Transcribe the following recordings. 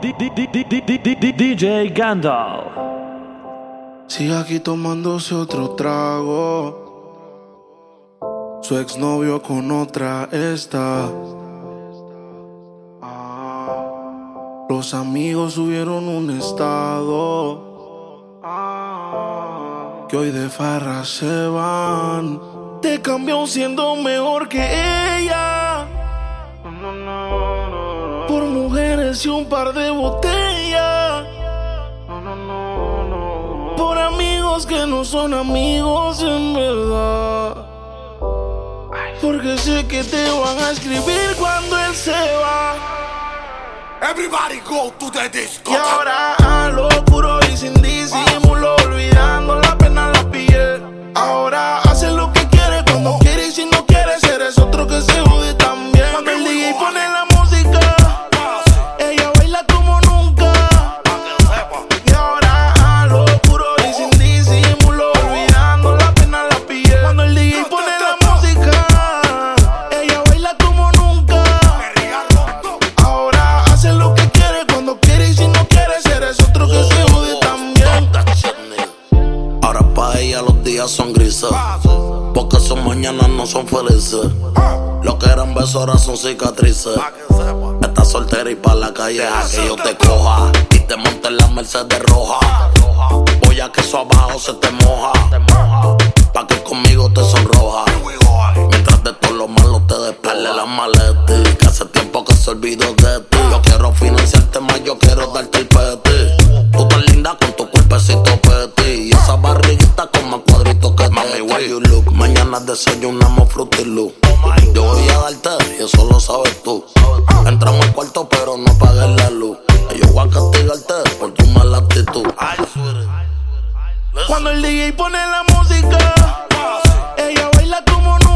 DJ Gandalf. Sigue aquí tomándose otro trago. Su exnovio con otra está. Ah, los amigos subieron un estado. Ah, que hoy de farra se van. Te cambió siendo mejor que ella. Por mujeres y un par de botellas. Por amigos que no son amigos en verdad. Porque sé que te van a escribir cuando él se va. Everybody go to the disco. Y ahora a lo puro y sin disimulo, besos ahora son cicatrices. Estás soltera y pa' la calle a que yo te coja. Y te monte en la Mercedes roja. Voy a que eso abajo se te moja. Pa' que conmigo te sonroja. Mientras de todo lo malo te despeles la maleta. Que hace tiempo que se olvidó de ti. Yo quiero financiarte más, yo quiero darte el peti. Tú tan linda con tu cuerpecito peti. Y esa barriguita con más cuadritos que Mami, where you look. Mañana desayunamos Fruity Yo voy a darte y eso lo sabes tú. Entramos al cuarto pero no apagues la luz. Y Yo voy a castigarte por tu mala actitud. Cuando el DJ pone la música, ella baila como nunca.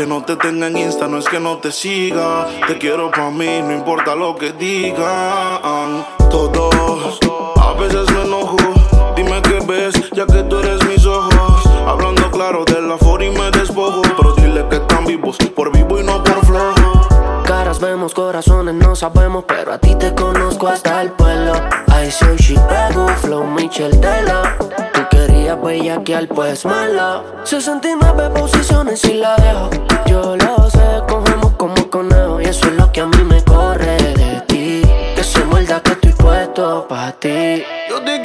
Que no te tenga en Insta, no es que no te siga. Te quiero para mí, no importa lo que digan. Todos, a veces me enojo. Dime qué ves, ya que tú eres mis ojos. Hablando claro de la for y me despojo. Pero dile que están vivos, por vivo y no por flojo. Caras vemos, corazones no sabemos, pero a ti te conozco hasta el pueblo. I say Chicago, flow Michel Tela. Querías bellaquear, pues malo. 69 posiciones y la dejo. Yo lo sé, cogemos como conejo. Y eso es lo que a mí me corre de ti. Que se muerda que estoy puesto pa' ti. Yo te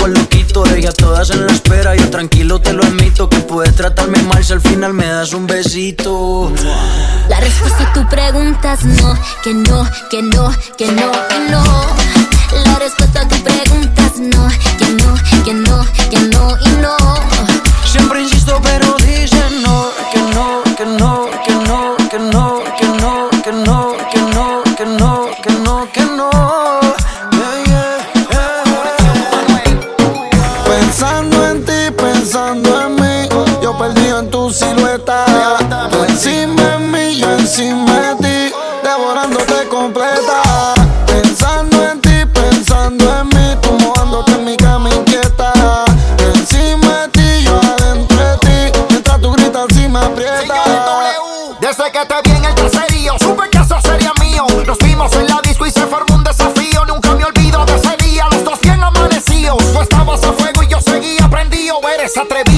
por loquito. Dejé a todas en la espera, yo tranquilo te lo admito. Que puedes tratarme mal si al final me das un besito. La respuesta a tu pregunta es no, que no, que no, que no, que no. La respuesta a tu pregunta es no, que no, que no, que no y no. Siempre insisto, pero dicen no. atreve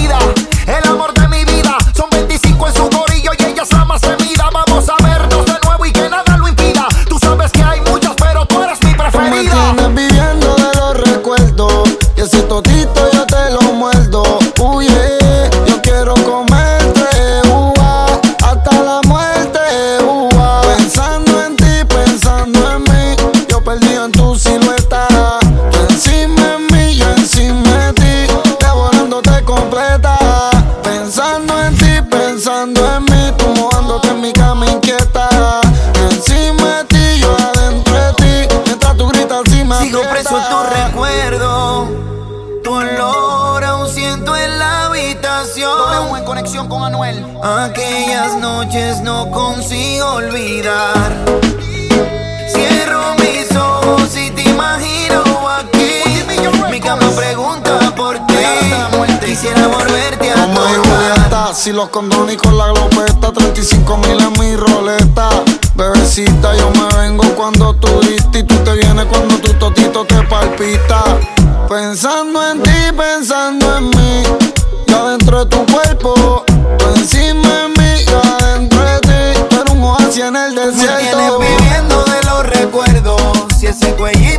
Si los condones con la glopeta, 35 mil en mi roleta. Bebecita, yo me vengo cuando tú diste y tú te vienes cuando tu totito te palpita. Pensando en ti, pensando en mí, y adentro de tu cuerpo, tú encima de mí, y adentro de ti, pero un oasis en el desierto. Me tienes viviendo de los recuerdos, si ese cuello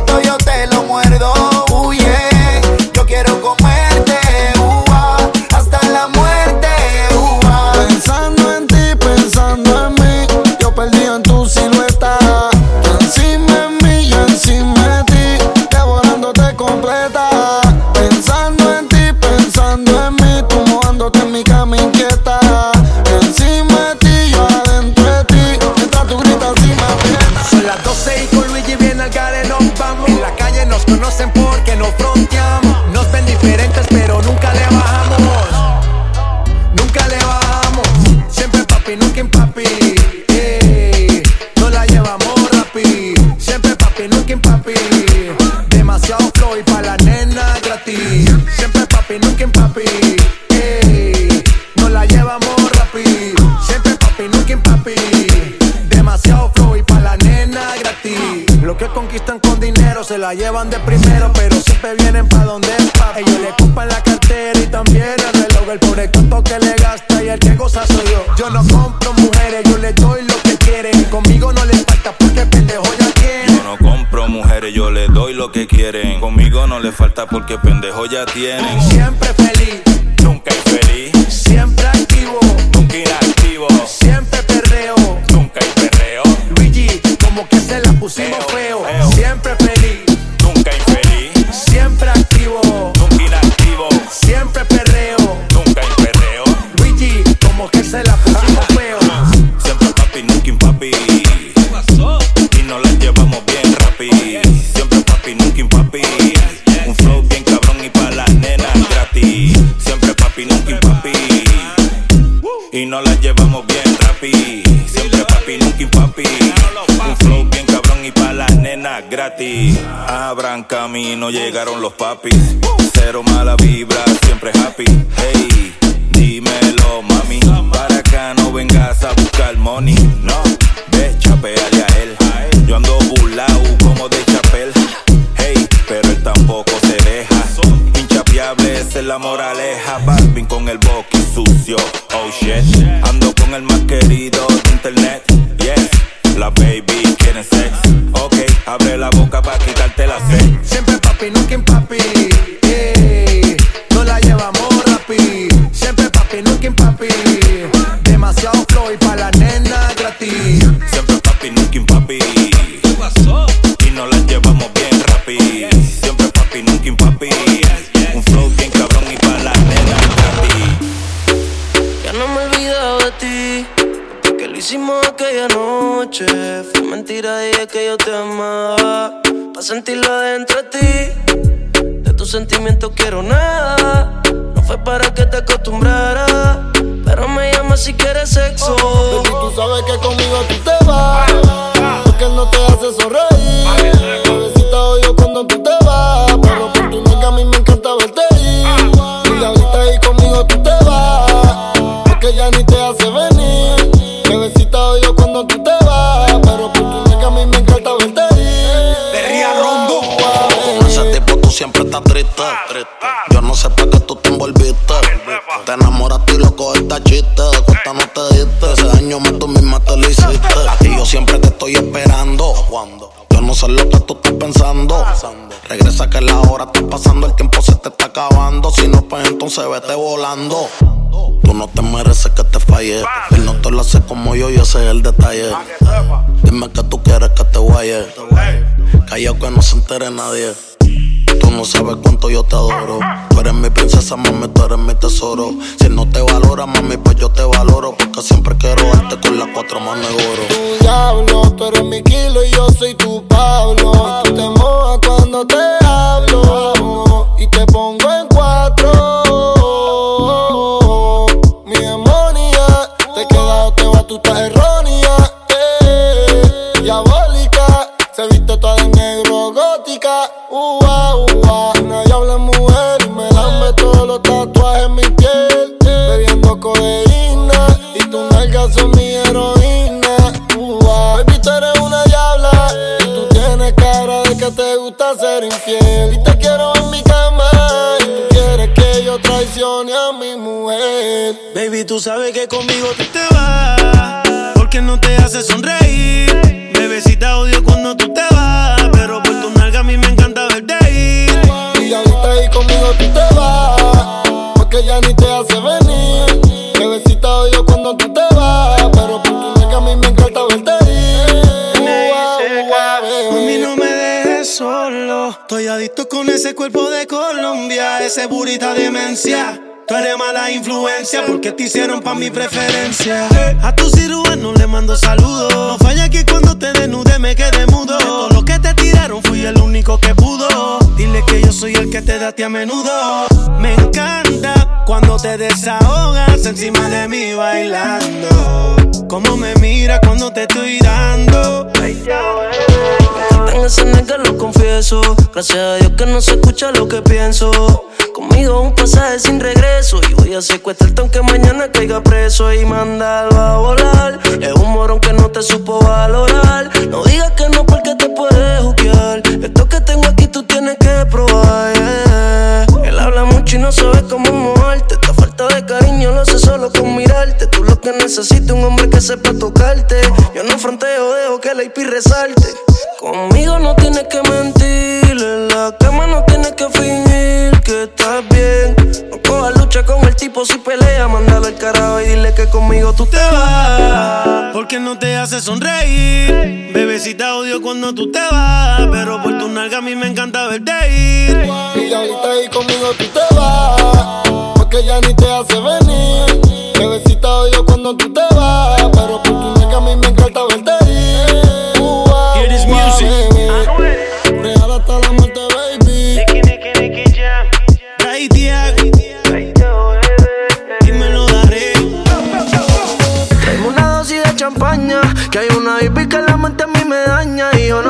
porque pendejo ya tienen. Camino, llegaron los papis. Cero mala vibra, siempre happy. Hey, dímelo, mami. Para acá no vengas a buscar money. No, ve, chapeale a él. Yo ando burlao como de chapel. Hey, pero él tampoco se deja. Inchapeable, esa es la moraleja. Balvin con el boqui sucio. Oh shit, ando con el más querido de internet. Yes, la baby quiere sex. Ok, abre la boca entonces vete volando. Tú no te mereces que te falle. Él no te lo hace como yo y ese es el detalle. Dime que tú quieres que te guaye. Callao que no se entere nadie. Tú no sabes cuánto yo te adoro. Tú eres mi princesa, mami, tú eres mi tesoro. Si no te valora, mami, pues yo te valoro. Porque siempre quiero darte con las cuatro manos de oro. Tu diablo, tú eres mi kilo y yo soy tu Pablo. Tú te mojas cuando te hablo tus nalgas son mi heroína. Baby, tú eres una diabla y tú tienes cara de que te gusta ser infiel. Y te quiero en mi cama y tú quieres que yo traicione a mi mujer. Baby, tú sabes que conmigo tú te vas. Porque no te hace sonreír. Bebecita odio cuando tú te vas. Pero por tu nalga a mí me encanta verte ir. Y ahorita ahí conmigo tú te vas, porque ya ni te hace venir. Bebecita odio cuando tú te vas, pero por tu nega a mí me encanta verte ir. Ua, Mami, bebé. no me dejes solo. Estoy adicto con ese cuerpo de Colombia, ese burita demencia. Tú eres mala influencia porque te hicieron pa' mi preferencia. A tu cirujano le mando saludos. No falla que cuando te desnude me quede mudo. De todo lo que te tiraron fui el único que pudo. Dile que yo soy el que te da a ti a menudo. Me encanta cuando te desahogas encima de mí bailando. Como me mira cuando te estoy dando. En ese nega lo confieso. Gracias a Dios que no se escucha lo que pienso. Conmigo un pasaje sin regreso. Y voy a secuestrarte aunque mañana caiga preso. Y mandarlo a volar. Es un morón que no te supo valorar. No digas que no porque te puedes juquear. Esto que tengo aquí tú tienes que probar. yeah. Él habla mucho y no sabe cómo moverte. Esta falta de cariño lo hace solo con mirarte. Tú lo que necesitas un hombre que sepa tocarte. Yo no fronteo, dejo que la IP resalte. Conmigo no tienes que mentir. En la cama no tienes que fingir que estás bien. Lucha con el tipo si pelea. Mándalo al carajo y dile que conmigo tú te vas. Porque no te hace sonreír. Bebecita odio cuando tú te vas. Pero por tu nalga a mí me encanta verte ir. Y ahorita ahí conmigo tú te vas, porque ya ni te hace venir. Bebecita odio cuando tú te vas, pero por tu nega a mí me encanta verte ir. Ua, music. baby. Yo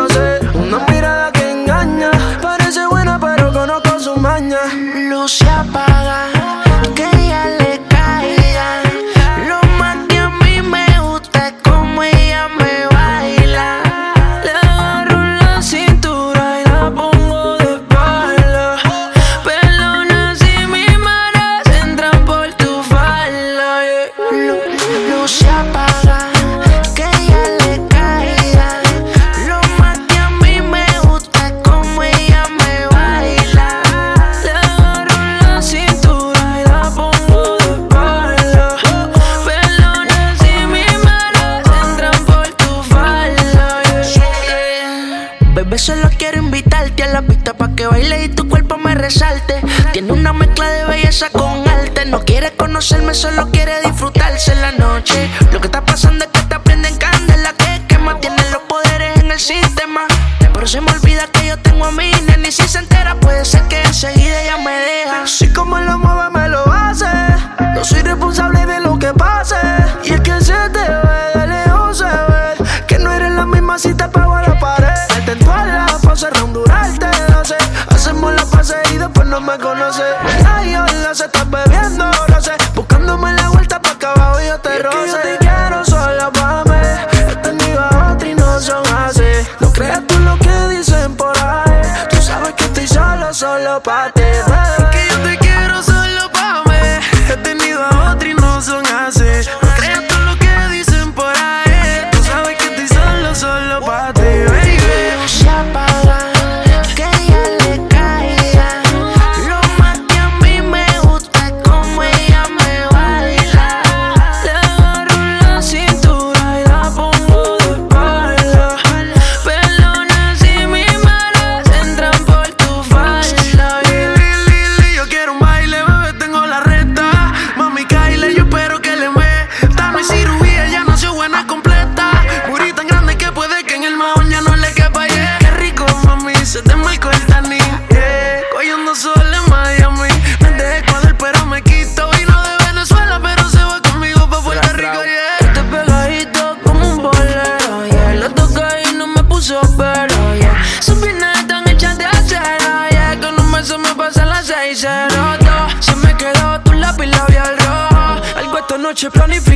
up on the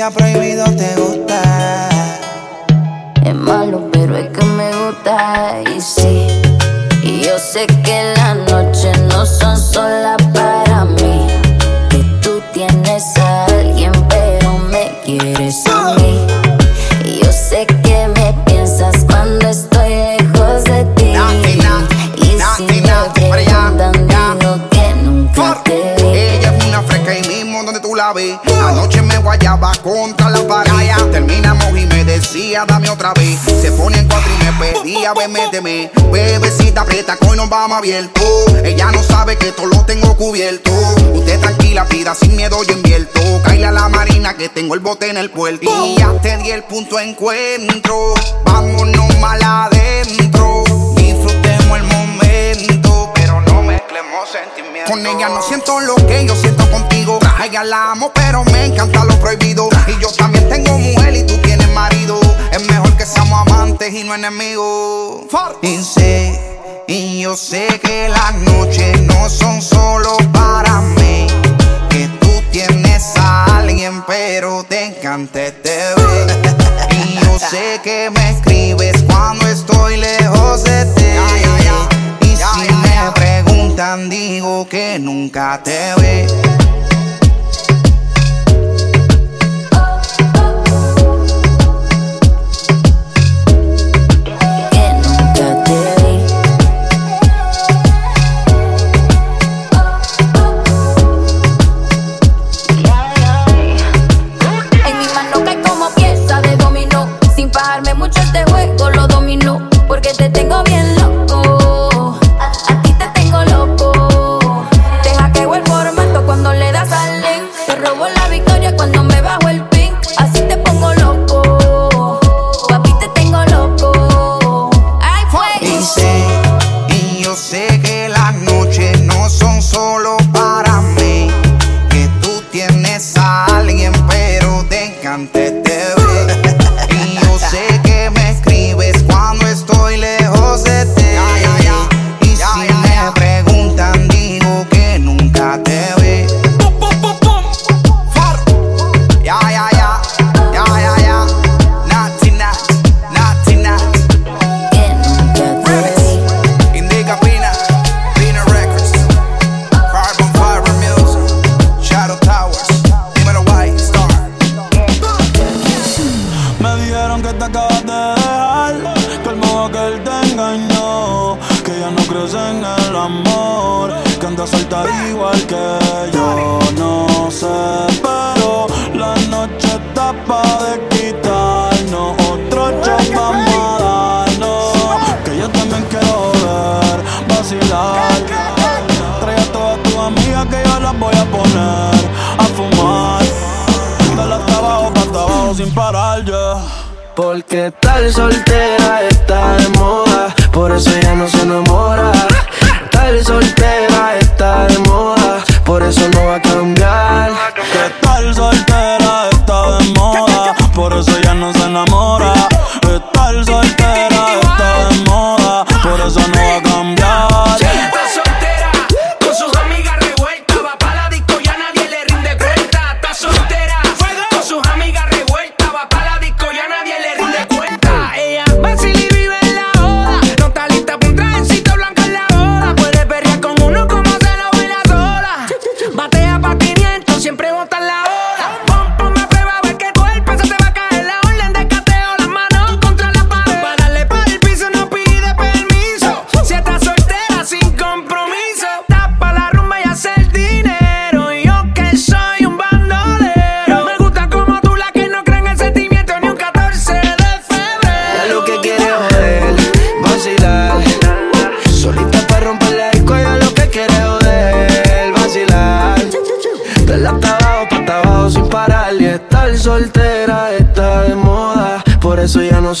se. bote en el puerto. Y ya te di el punto de encuentro. Vámonos mal adentro. Disfrutemos el momento, pero no mezclemos sentimientos. Con ella no siento lo que yo siento contigo. A ella la amo, pero me encanta lo prohibido. Y yo también tengo mujer y tú tienes marido. Es mejor que seamos amantes y no enemigos. Y sé, y yo sé que las noches no son solo para mí. antes te vi. Y yo sé que me escribes cuando estoy lejos de ti. Y si me preguntan, digo que nunca te vi.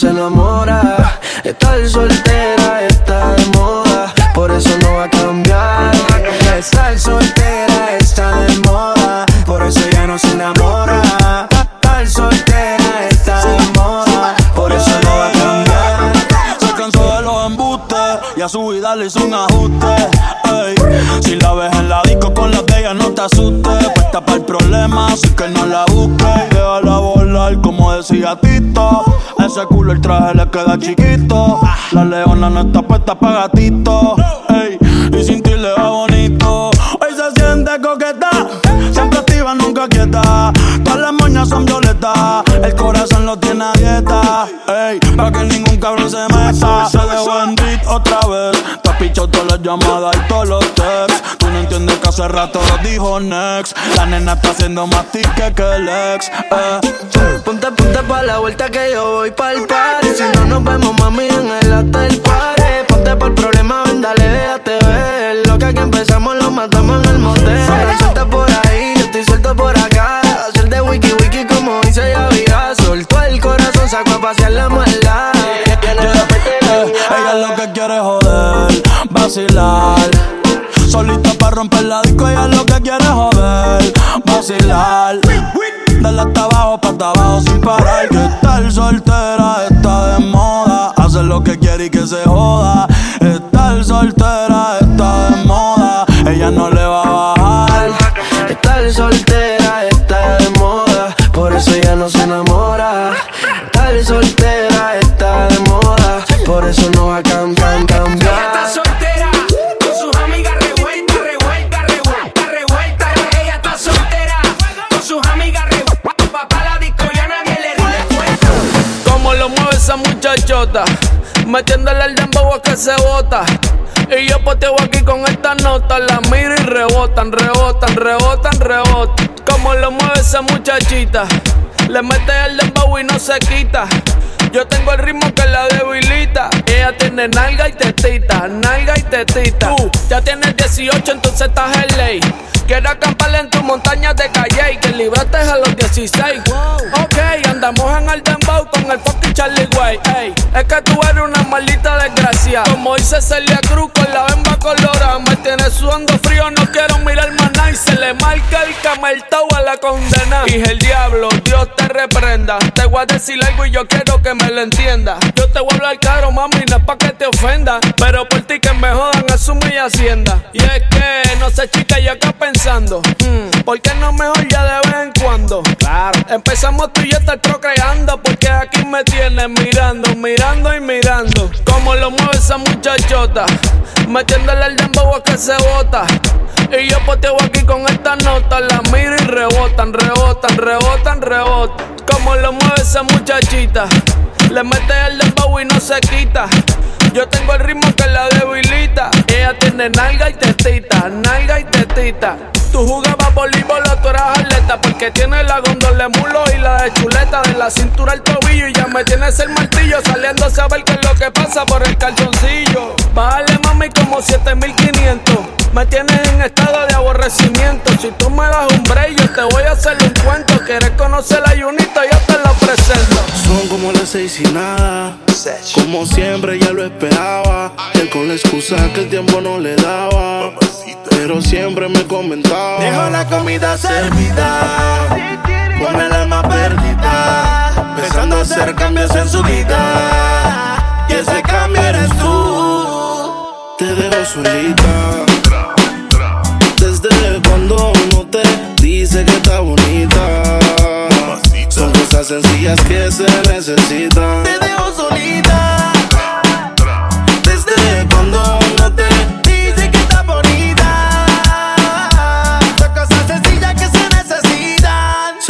Se enamora. Leona no está puesta para gatito. ey. Y sin ti le va bonito. Hoy se siente coqueta, siempre activa, nunca quieta. Todas las moñas son violetas, el corazón lo tiene a dieta. Ey, para que ningún cabrón se meta. Se dejó en beat otra vez. Te has pichado todas las llamadas y todos los texts. Tú no entiendes que hace rato lo dijo Next. La nena está haciendo más tique que el ex. Eh. Ponte, ponte pa' la vuelta que yo voy pa'l party Si no nos vemos, mami, en el Ponte pa'l problema, ven, dale, déjate ver. Lo que aquí empezamos lo matamos en el motel. Suelta por ahí, yo estoy suelto por acá. Hacer de wiki wiki como dice Yavira Soltó el corazón, sacó a pasear la maldad. Eh, ella lo que quiere es joder, vacilar. Solita para romper la disco, ella lo que quiere es joder, vacilar. Dale hasta abajo, pa' hasta abajo sin parar. Que estar soltera lo que quiere y que se joda. Estar soltera está de moda. Ella no le va a bajar. Estar soltera metiéndole el dembow a que se bota. Y yo poteo aquí con esta nota, la miro y rebotan, rebotan, rebotan, rebotan. Como lo mueve esa muchachita, le mete el dembow y no se quita. Yo tengo el ritmo que la debilita. Ella tiene nalga y tetita, nalga y tetita. Tú ya tienes 18, entonces estás en ley. Quiero acampar en tu montaña de calle y que libraste a los 16. Ok, andamos en el dembow con el fucking Charlie Way. Ey, es que tú eres una maldita desgracia. Como dice Celia Cruz con la bemba colorada. Me tienes sudando frío, no quiero mirar nada. Y se le marca el cameltao a la condena. Y el diablo, Dios te reprenda. Te voy a decir algo y yo quiero que me lo entienda. Yo te voy a hablar caro, mami, no es pa' que te ofenda. Pero por ti que me jodan, asume y hacienda. Y es que, no sé, chica, yo acá pensando. hmm, ¿Por qué no mejor ya de vez en cuando? Claro. Empezamos tú y yo estar procreando. Porque aquí me tienes mirando, mirando y mirando. Como lo mueve esa muchachota. Metiéndole el dembow a que se bota. Y yo poteo aquí con esta nota. La miro y rebotan, rebotan, rebotan, rebotan. Como lo mueve esa muchachita. Le mete el dembow y no se quita. Yo tengo el ritmo que la debilita. Ella tiene nalga y tetita, nalga y tetita. Tú jugabas voleibol o tú eras atleta Porque tienes la gondola de mulo y la de chuleta De la cintura al tobillo y ya me tienes el martillo Saliendo a saber qué es lo que pasa por el calzoncillo. Bájale mami como 7500 Me tienes en estado de aborrecimiento. Si tú me das un break yo te voy a hacer un cuento Quieres conocer la yunita yo te lo presento. Son como las seis y nada Como siempre ya lo esperaba. Él con la excusa que el tiempo no le daba pero siempre me comentaba. Dejo la comida servida, con el alma perdida, pensando hacer cambios en su vida. Y ese cambio eres tú. Te dejo solita. Desde cuando uno te dice que está bonita. Son cosas sencillas que se necesitan. Te dejo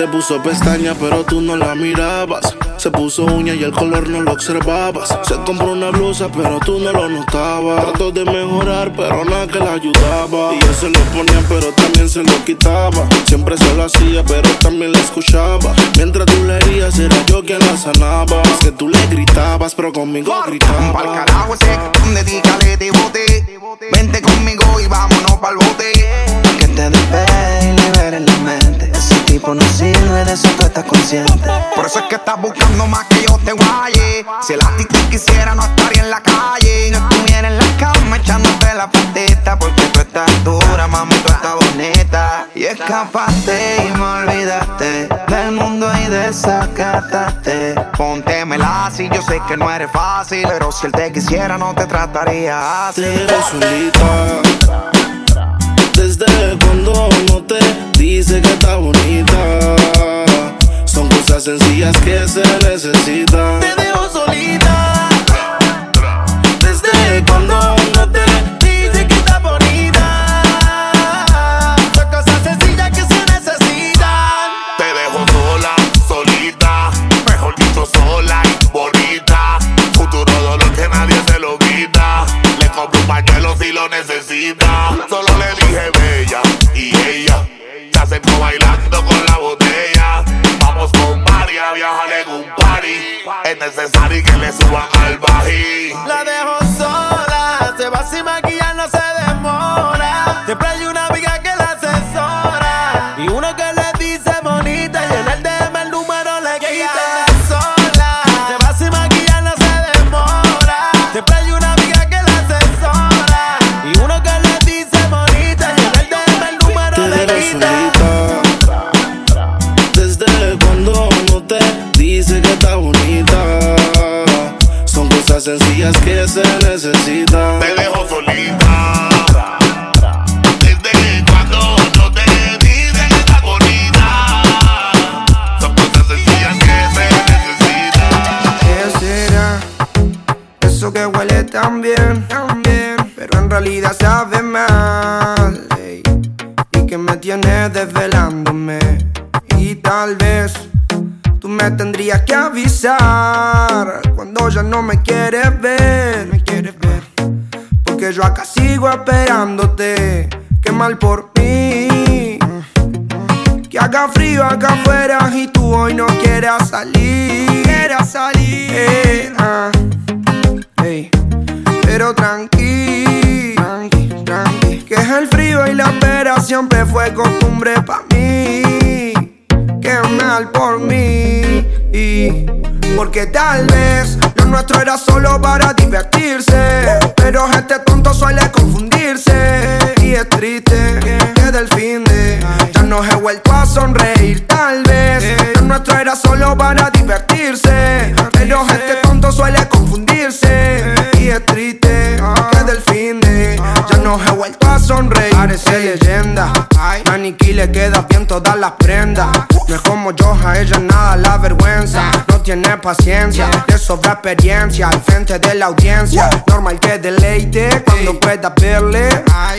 Se puso pestaña, pero tú no la mirabas. Se puso uña y el color no lo observabas. Se compró una blusa, pero tú no lo notabas. Trató de mejorar, pero nada que la ayudaba. Y yo se lo ponía, pero también se lo quitaba. Siempre se lo hacía, pero también la escuchaba. Mientras tú le herías, era yo quien la sanaba. Es que tú le gritabas, pero conmigo gritaba. Pa'l carajo ese, dedícale de bote. Vente conmigo y vámonos pa'l bote. Que te despegue y libere la mente. Ese tipo no sirve, de eso tú estás consciente. Por eso es que estás buscando más que yo te guaye. Si el ti quisiera, no estaría en la calle. No estuviera en la cama echándote la patita. Porque tú estás dura, mami, tú estás bonita. Y escapaste y me olvidaste del mundo y desacataste. Póntemela así, yo sé que no eres fácil. Pero si él te quisiera, no te trataría así. Solita. Desde cuando uno te dice que está bonita. Son cosas sencillas que se necesitan. Te dejo solita. Desde cuando uno te dice que está bonita. Son cosas sencillas que se necesitan. Te dejo sola, solita. Mejor dicho, sola y bonita. Futuro dolor que nadie se lo quita. Le compro un pañuelo si lo necesita. Solo le dije bella y ella se acercó bailando con la botella. Vamos con Mari a viajar en un party. Es necesario que le suban al bají. La dejo sola, se va sin maquillar, no se demora. Siempre hay una amiga sencillas que se necesitan. Te dejo solita. Tiene paciencia, de sobra experiencia al frente de la audiencia. Normal que deleite cuando pueda verle.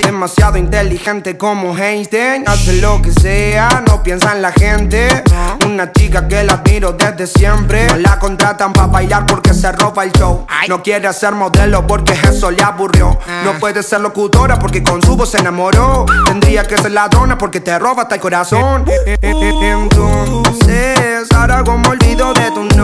Demasiado inteligente como Einstein, hace lo que sea, no piensa en la gente. Una chica que la admiro desde siempre. No la contratan para bailar porque se roba el show. No quiere ser modelo porque eso le aburrió. No puede ser locutora porque con su voz se enamoró. Tendría que ser ladrona porque te roba hasta el corazón. Entonces, ahora como olvido de tu nombre.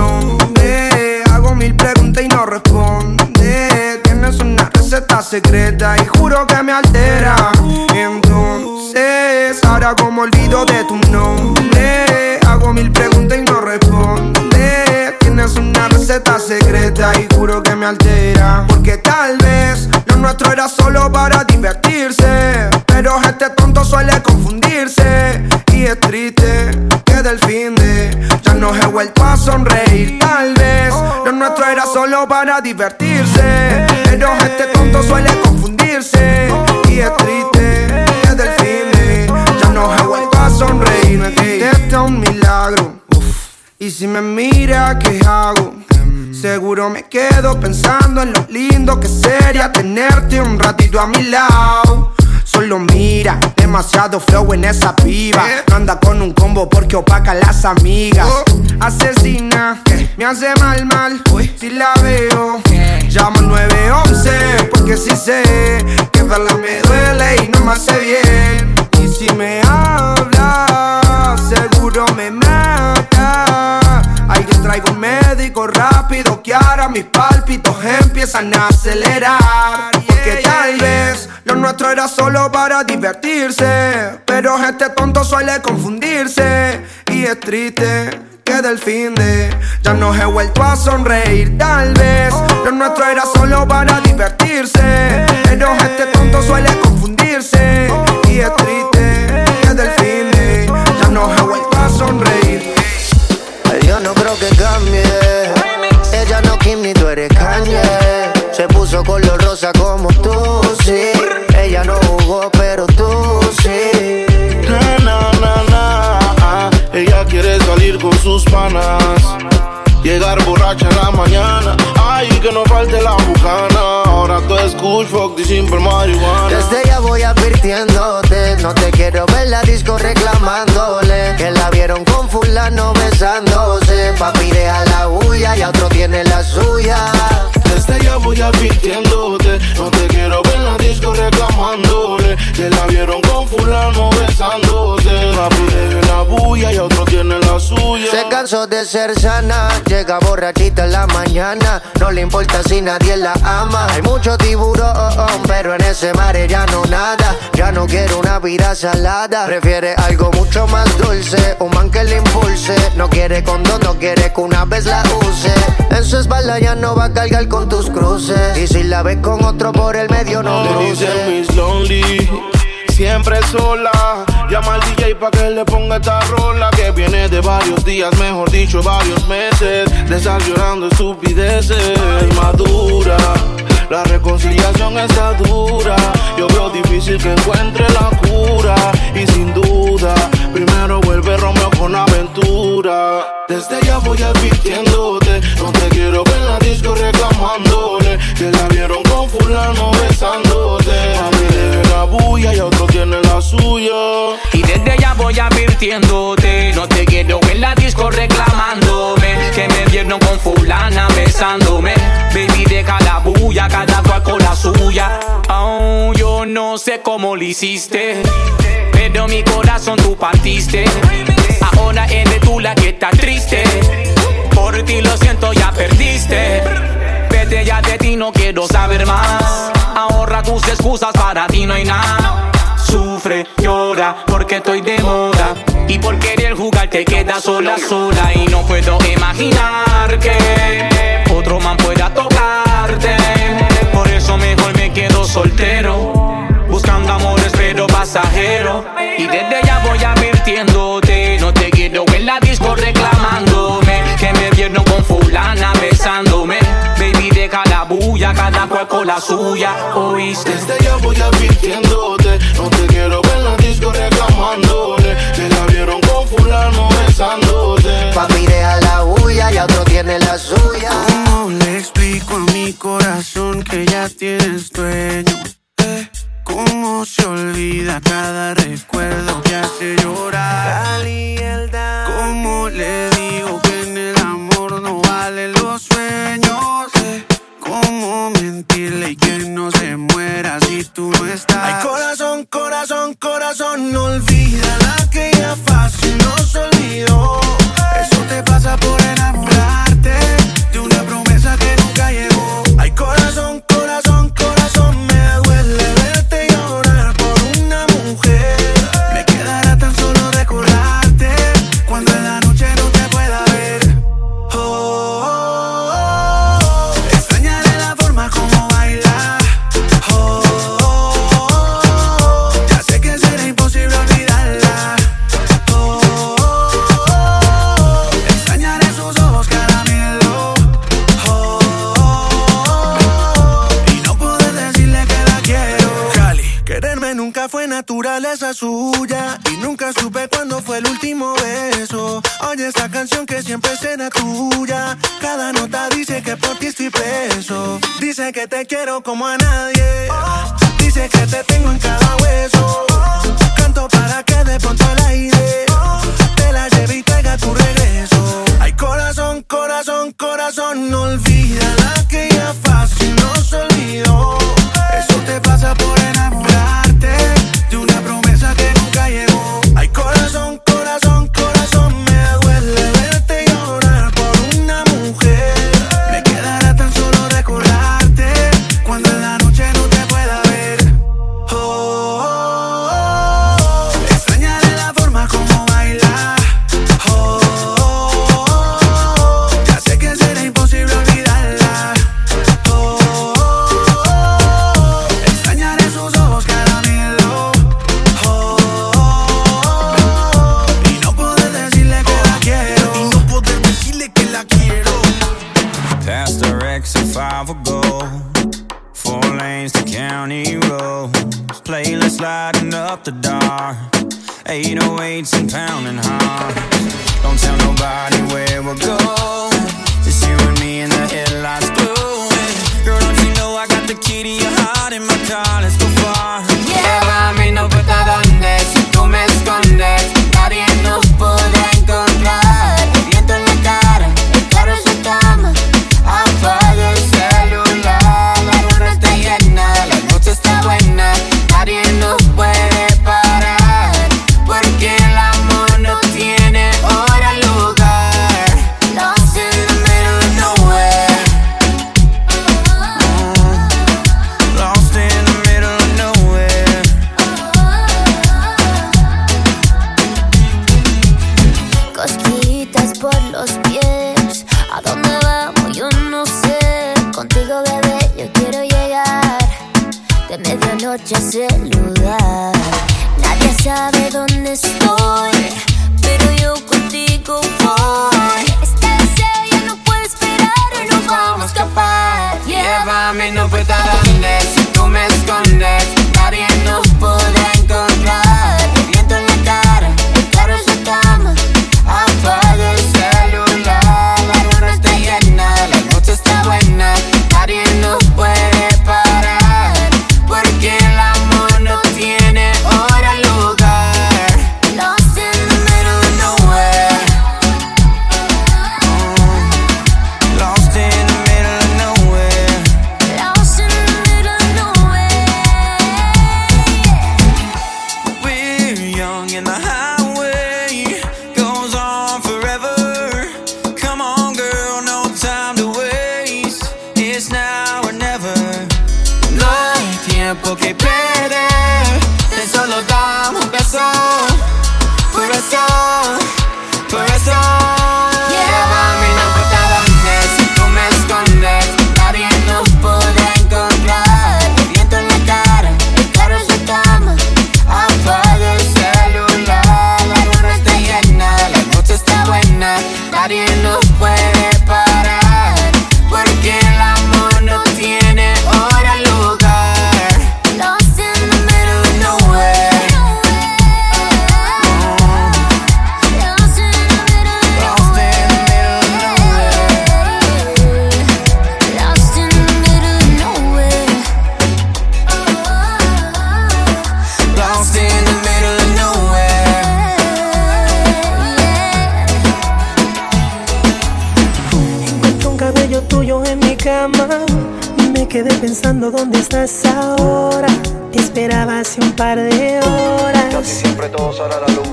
Hago mil preguntas y no responde. Tienes una receta secreta y juro que me altera. Entonces, ahora como olvido de tu nombre. Hago mil preguntas y no responde. Tienes una receta secreta y juro que me altera. Porque tal vez lo nuestro era solo para divertirse. Pero este tonto suele confundirse. Y es triste que del fin de ya no he vuelto a sonreír. Tal vez lo nuestro era solo para divertirse. Pero este tonto suele confundirse. Y es triste que del fin ya no he vuelto a sonreír. Este es un milagro. Y si me mira, ¿qué hago? Seguro me quedo pensando en lo lindo que sería tenerte un ratito a mi lado. Solo mira, demasiado flow en esa piba. Anda con un combo porque opaca a las amigas. Asesina, me hace mal, mal. Si la veo, llamo al 911 porque si sé que verla me duele y no me hace bien. Y si me habla, seguro me mata. Alguien traigo un médico rápido que ahora mis pálpitos empiezan a acelerar. Porque tal vez lo nuestro era solo para divertirse. Pero este tonto suele confundirse. Y es triste que del fin de ya no he vuelto a sonreír. Tal vez lo nuestro era solo para divertirse. Pero este tonto suele confundirse. Y es triste que del fin de ya no he vuelto a sonreír. Yo no creo que cambie. Con sus panas. Llegar borracha en la mañana. Ay, que no falte la bucana. Ahora tú escuchas fuck y simple marihuana. Desde ya voy advirtiéndote. No te quiero ver la disco reclamándole. Que la vieron con fulano besándose. Papi, deja la bulla y a otro tiene la suya. Desde ya voy advirtiéndote. No te quiero ver en la disco reclamándole. Que la vieron con fulano besándose. Papi, deje la bulla y otro tiene la suya. Se cansó de ser sana, llega borrachita en la mañana. No le importa si nadie la ama. Hay mucho tiburón, pero en ese mar ella no nada. Ya no quiere una vida salada. Prefiere algo mucho más dulce, un man que le impulse. No quiere condón, no quiere que una vez la use. En su espalda ya no va a cargar con tus cruces. Y si la ves con otro por el medio, no cruces. dicen Miss Lonely, siempre sola. Llama al DJ pa' que le ponga esta rola que viene de varios días, mejor dicho, varios meses. De estar llorando estupideces, madura. La reconciliación está dura. Yo veo difícil que encuentre la cura. Y sin duda, primero vuelve Romeo con aventura. Desde ya voy No te quiero ver la disco reclamándole. Que la vieron con fulano besándote. A mí deje la bulla y otro tiene la suya. Y desde ya voy advirtiéndote No te quiero en la disco reclamándome Que me vieron con fulana besándome Baby deja la bulla, cada cual con la suya Oh, yo no sé cómo lo hiciste Pero mi corazón tú partiste Ahora eres tú la que está triste Por ti lo siento, ya perdiste. Vete ya de ti, no quiero saber más. Ahorra tus excusas, para ti no hay nada. Sufre, llora, porque estoy de moda. Y por querer jugar te quedas sola, sola. Y no puedo imaginar que Otro man pueda tocarte. Por eso mejor me quedo soltero. Buscando amores pero pasajero. Y desde ya voy advirtiéndote No te quiero en la disco me vieron con fulana besándome. Baby, deja la bulla, cada cual con la suya, oíste. Desde ya voy advirtiéndote, no te quiero ver en la disco reclamándole. Que la vieron con fulano besándote. Papi, deja la bulla y otro tiene la suya. ¿Cómo le explico a mi corazón que ya tienes dueño? Eh, ¿Cómo se olvida cada recuerdo que hace llorar? ¿Cómo le digo que en el no valen los sueños. ¿Cómo mentirle y que no se muera si tú no estás? Ay, corazón, corazón, corazón, no olvida la que ya fácil nos olvidó. tuyo en mi cama. Me quedé pensando dónde estás ahora. Te esperaba hace un par de horas. Casi siempre todo la luz.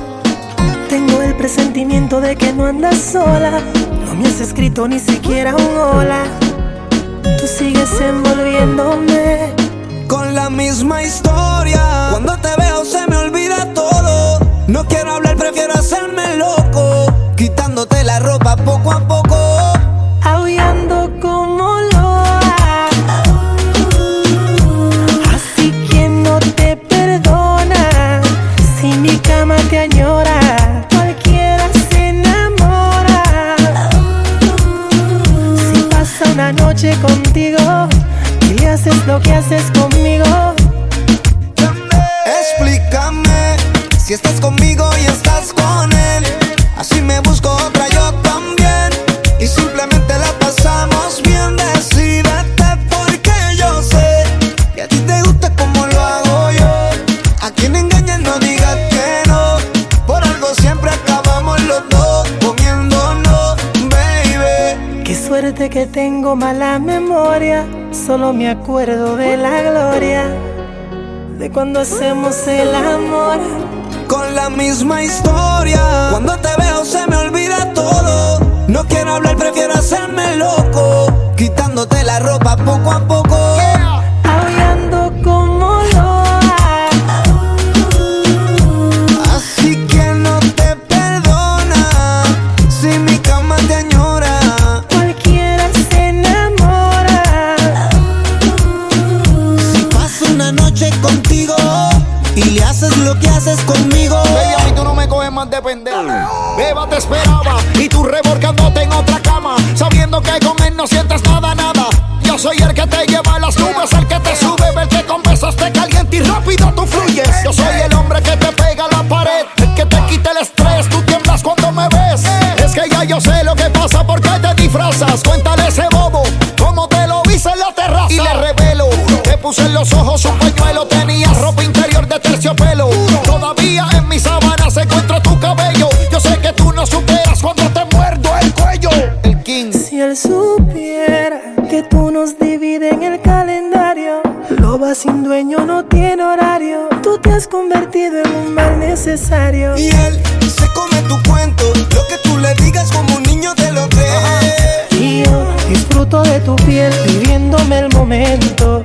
Tengo el presentimiento de que no andas sola. No me has escrito ni siquiera un hola. Tú sigues envolviéndome con la misma historia. Cuando te veo se me olvida todo. No quiero hablar, prefiero hacerme loco. Quitándote la ropa poco a poco tengo mala memoria, solo me acuerdo de la gloria, de cuando hacemos el amor. Con la misma historia, cuando te veo se me olvida todo. No quiero hablar, prefiero hacerme loco, quitándote la ropa poco a poco. no sientas nada. has convertido en un mal necesario. Y él se come tu cuento, lo que tú le digas como un niño te lo cree. Y yo disfruto de tu piel, viviéndome el momento.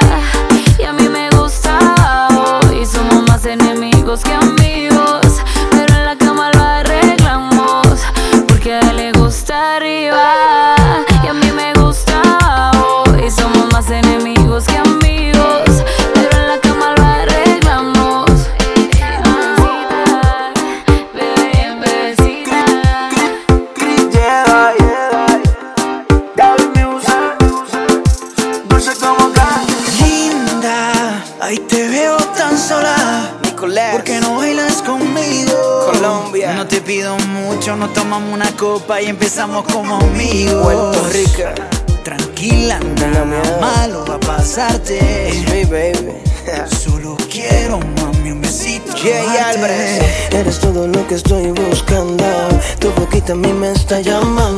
empezamos como amigos. Puerto Rico. Tranquila, nada malo va a pasarte. baby. Solo quiero, mami, un besito. Jay Álvarez. Eres todo lo que estoy buscando. Tu boquita a mí me está llamando.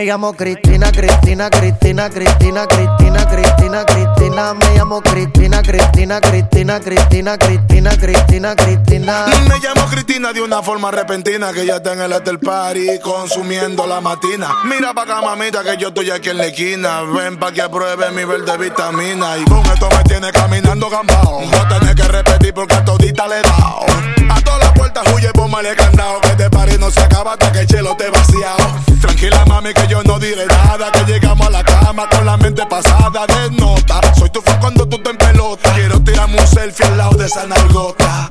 Me llamo Cristina, Cristina, Cristina, Cristina, Cristina, Cristina, Cristina. Me llamo Cristina, Cristina, Cristina, Cristina, Cristina, Cristina, Cristina. Me llamo Cristina de una forma repentina que ya está en el after party consumiendo la matina. Mira pa' acá, mamita, que yo estoy aquí en la esquina. Ven pa' que apruebe mi verde vitamina. Y con esto me tiene caminando gambao. A tener que repetir porque a todita le he dado. A todas las puertas huye, póngale candado. Que este party no se acaba hasta que el chelo te vaciado. Tranquila, mami, que yo no diré nada. Que llegamos a la cama con la mente pasada de nota. Soy tu fan cuando tú te pelota. Quiero tirarme un selfie al lado de esa nalgota.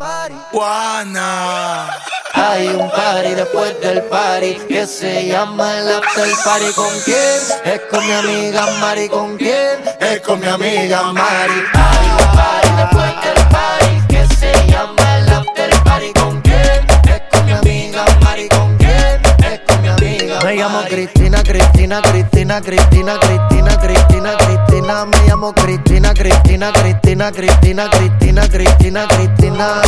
Juana. Hay un party después del party que se llama el after party. ¿Con quién? Es con mi amiga Mari. ¿Con quién? Es con mi amiga Mari. Hay un party después del party que se llama Me llamo Cristina, Cristina, Cristina, Cristina, Cristina, Cristina, Cristina. Me llamo Cristina, Cristina, Cristina, Cristina, Cristina, Cristina, Cristina.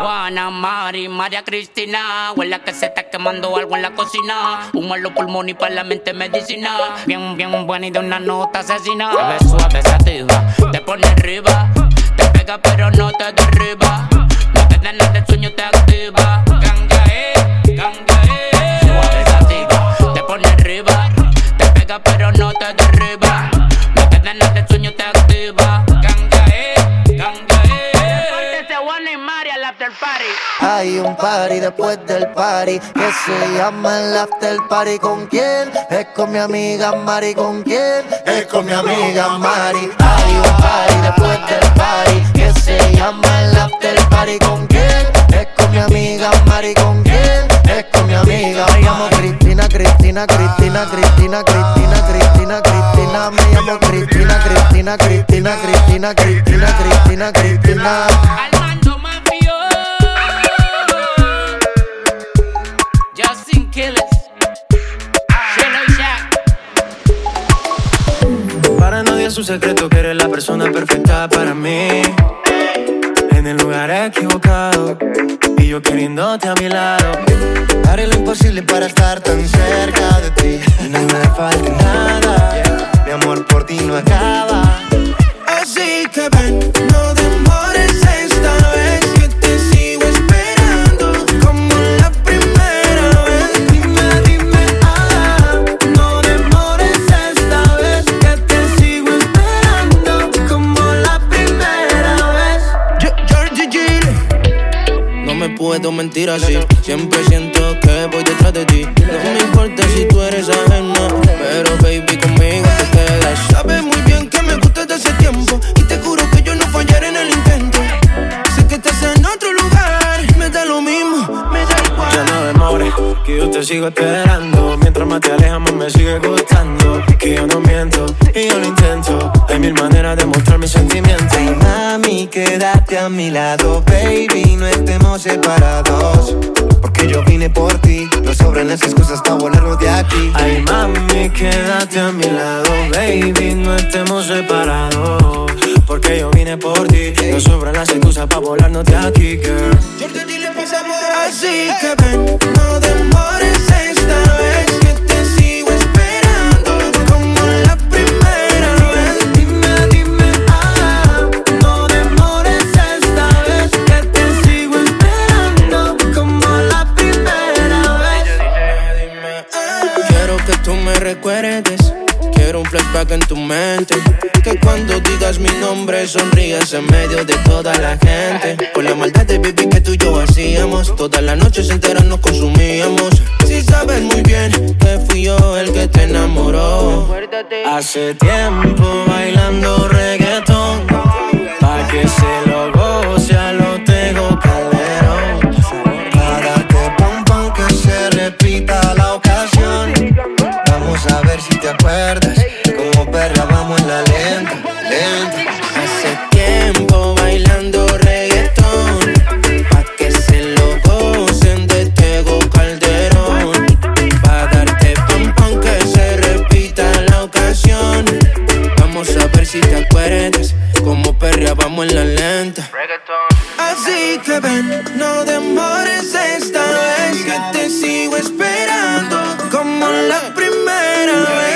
Juana, Mari, María Cristina. Huele a que se está quemando algo en la cocina. Humo en los pulmones y para la mente medicina. Bien, bien buena y de una nota asesina. Te ves suave, sativa. Te pone arriba. Te pega pero no te derriba. No te nada de sueño, te activa. Ganga, sueño, te activa. Ganga, eh, ganga, eh. Juana y Mari al after party. Hay un party después del party que se llama el after party. ¿Con quién? Es con mi amiga Mari. ¿Con quién? Es con mi amiga Mari. Hay un party después del party que se llama el after party. ¿Con quién? Es con mi amiga Mari. ¿Con quién? Es con mi amiga Me llamo Cristina, Cristina, Cristina, Cristina, Cristina, Cristina, Cristina. Cristina, me llamo Cristina, Cristina, Cristina, Cristina, Cristina, Cristina, Cristina. Armando Mambio, oh. Justin Killers, Shelly Jack. Para nadie es un secreto que eres la persona perfecta para mí. En el lugar equivocado y yo queriéndote a mi lado. Haré lo imposible para estar tan cerca de ti. No me falta nada. Mi amor por ti no acaba. Así que ven, no demores puedo mentir así, siempre siento que voy detrás de ti. No me importa si tú eres ajena, pero baby que yo te sigo esperando. Mientras más te alejas, más me sigue gustando. Que yo no miento y yo lo intento. Hay mil maneras de mostrar mis sentimientos. Ay, mami, quédate a mi lado, baby, no estemos separados. Porque yo vine por ti, no sobran las excusas para volarnos de aquí. Ay, mami, quédate a mi lado, baby, no estemos separados. Porque yo vine por ti, no sobran las excusas para volarnos de aquí, girl. Así que ven, no demores esta vez que te sigo esperando como la primera vez. Dime, dime, ah, no demores esta vez que te sigo esperando como la primera vez. Quiero que tú me recuerdes, flashback en tu mente. Que cuando digas mi nombre sonríes en medio de toda la gente. Con la maldad de baby que tú y yo hacíamos, todas las noches enteras nos consumíamos. Si sabes muy bien que fui yo el que te enamoró. Hace tiempo bailando reggaetón, pa' que se lo goce a lo tengo calderón. Para que pam pam que se repita la ocasión. Vamos a ver si te acuerdas. Que ven, no demores esta vez Que te sigo esperando Como la primera vez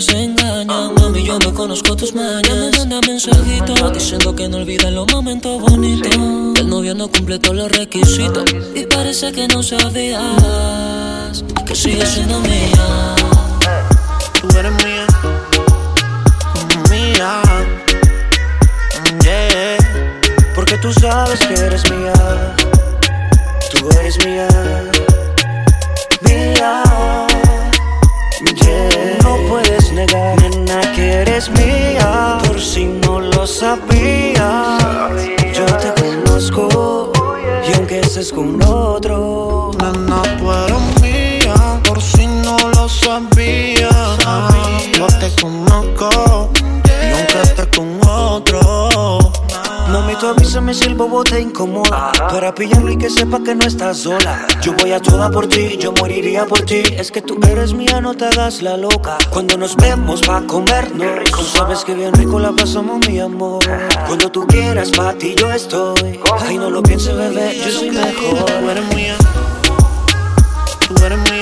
se engañan. Mami, yo me conozco tus mañas. Me manda mensajitos diciendo que no olvidan los momentos bonitos. El novio no cumple todos los requisitos. Y parece que no sabías que sigue siendo mía. Pillarlo y que sepa que no estás sola. Yo voy a toda por ti, yo moriría por ti. Es que tú eres mía, no te hagas la loca. Cuando nos vemos pa' comernos, tú sabes que bien rico la pasamos, mi amor. Cuando tú quieras, pa' ti yo estoy. Ay, no lo pienses, bebé, yo soy mejor. Tú eres mía, tú eres mía.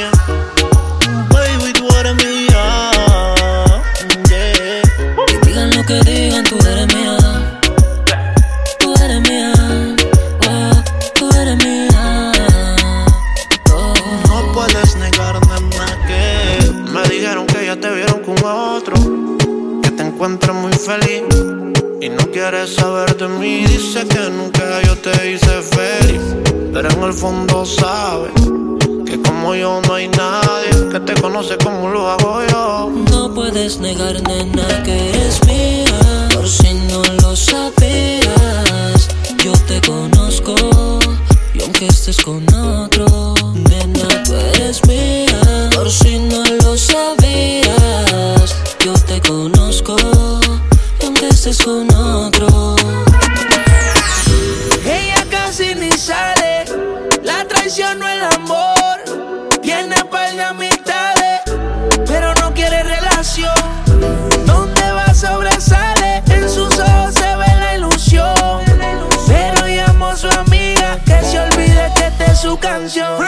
No puedes negar, nena, que eres mía. Por si no lo sabías, yo te conozco. Y aunque estés con otro, nena, tú eres mía. Por si no lo sabías, yo te conozco. Y aunque estés con otro. Ella casi ni sale, la traición no el amor. Es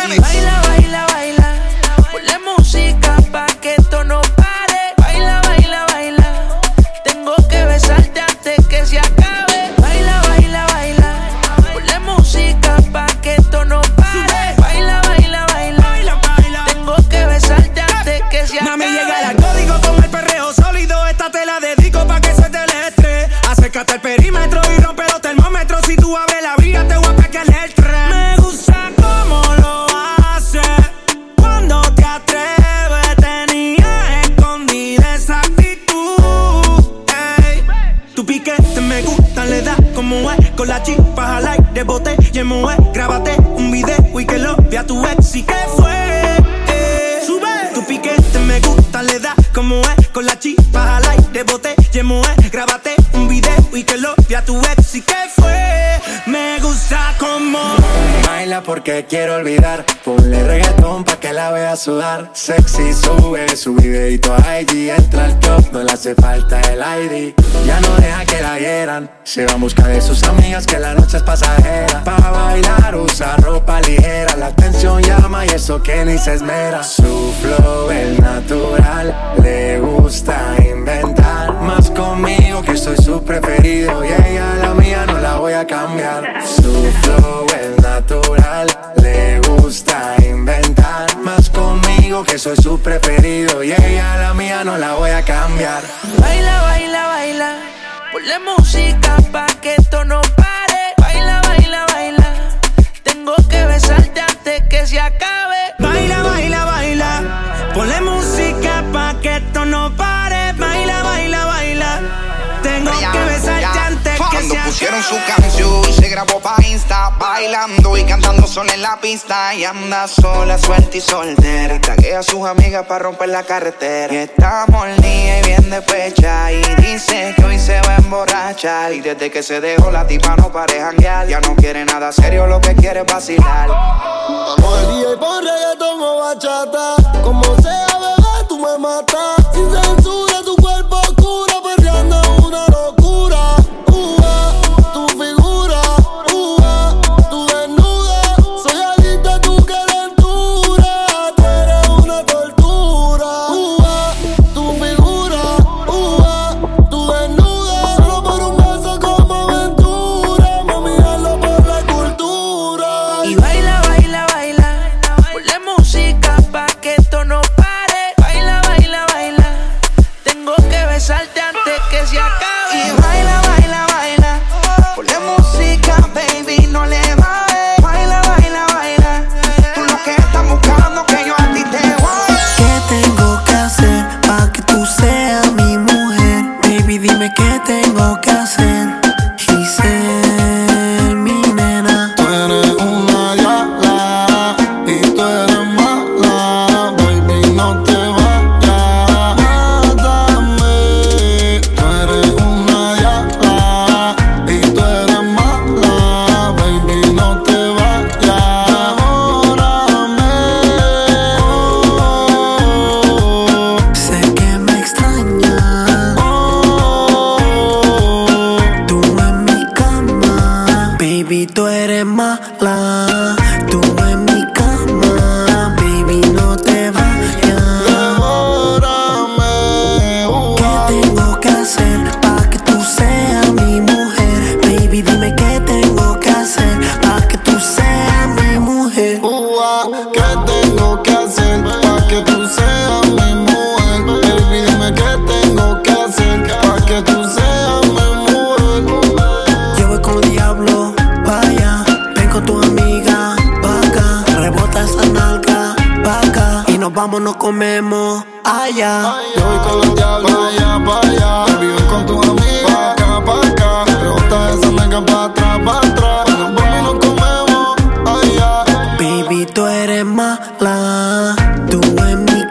porque quiero olvidar. Ponle reggaetón pa' que la vea sudar. Sexy sube su videito a IG. Entra al club, no le hace falta el ID. Ya no deja que la hieran. Se va en busca de sus amigas que la noche es pasajera. Pa' bailar usa ropa ligera. La atención llama y eso que ni se esmera. Su flow es natural. Le gusta inventar. Más conmigo que soy su preferido. Y ella la mía no la voy a cambiar. Su flow es natural. Le gusta inventar. Más conmigo que soy su preferido. Y ella la mía no la voy a cambiar. Baila, baila, baila. Ponle música pa' que esto no pare. Baila, baila, baila. Tengo que besarte antes que se acabe. Baila, baila, baila. Ponle música sacaron su canción. Se grabó pa' Insta, bailando y cantando sola en la pista. Y anda sola, suelta y soltera. Taguea a sus amigas pa' romper la carretera. Y está mordida y bien despecha. Y dice que hoy se va a emborrachar. Y desde que se dejó la tipa no pare janguear. Ya no quiere nada serio, lo que quiere es vacilar. Vamos y por reggaetón o bachata. Como sea, bebé, tú me matas. Sin censura, tu cuerpo oscuro, perreando una locura. provoca comemos allá. Yo voy con los diablos allá allá. Con tus amigas, pa' acá, pa' acá. Pero está esa nega pa' atrás, pa' atrás. Nos vamos nos comemos allá. Baby, tú eres mala. Tú en mi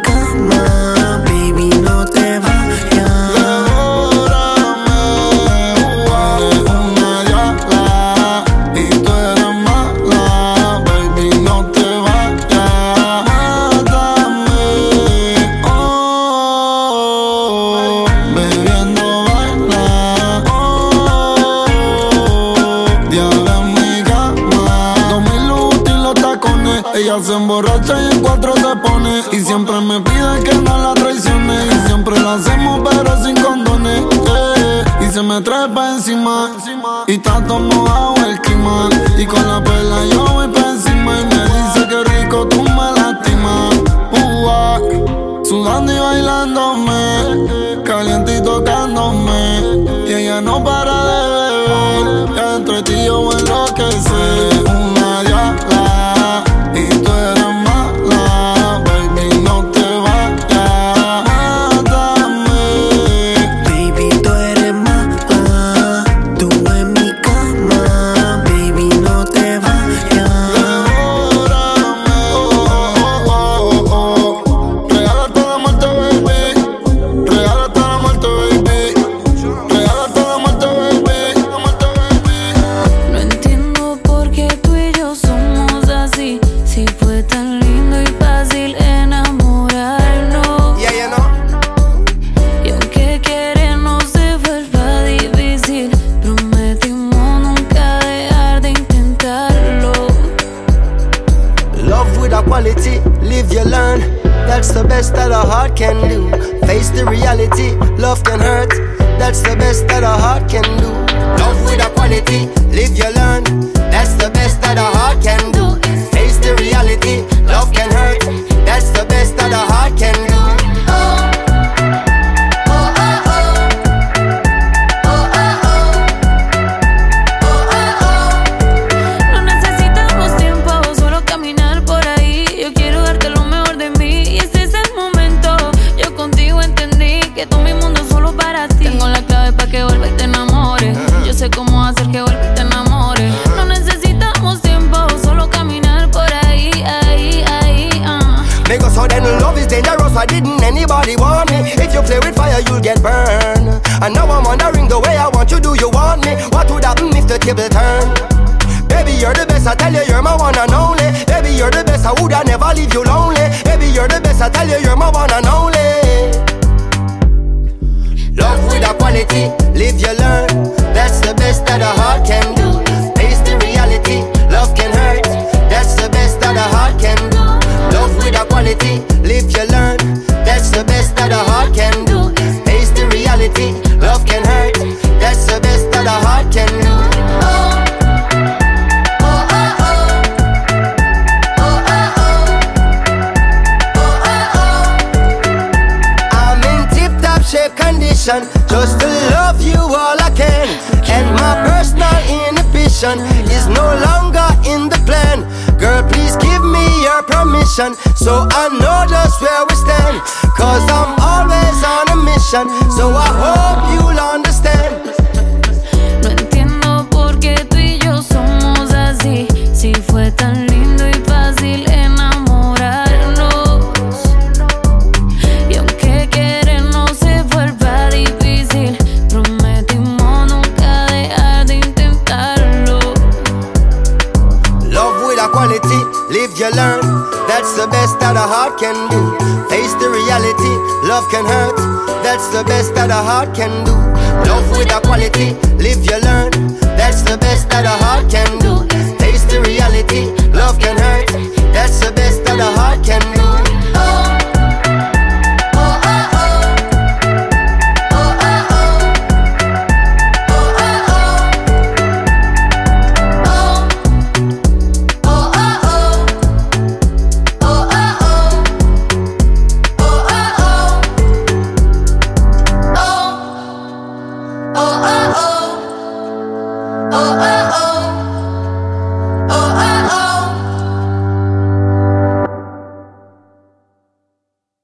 I tell you, you're my one and only. So I know just where we stand, cause I'm always on a mission. So I hope you can do. Face the reality, love can hurt. That's the best that a heart can do.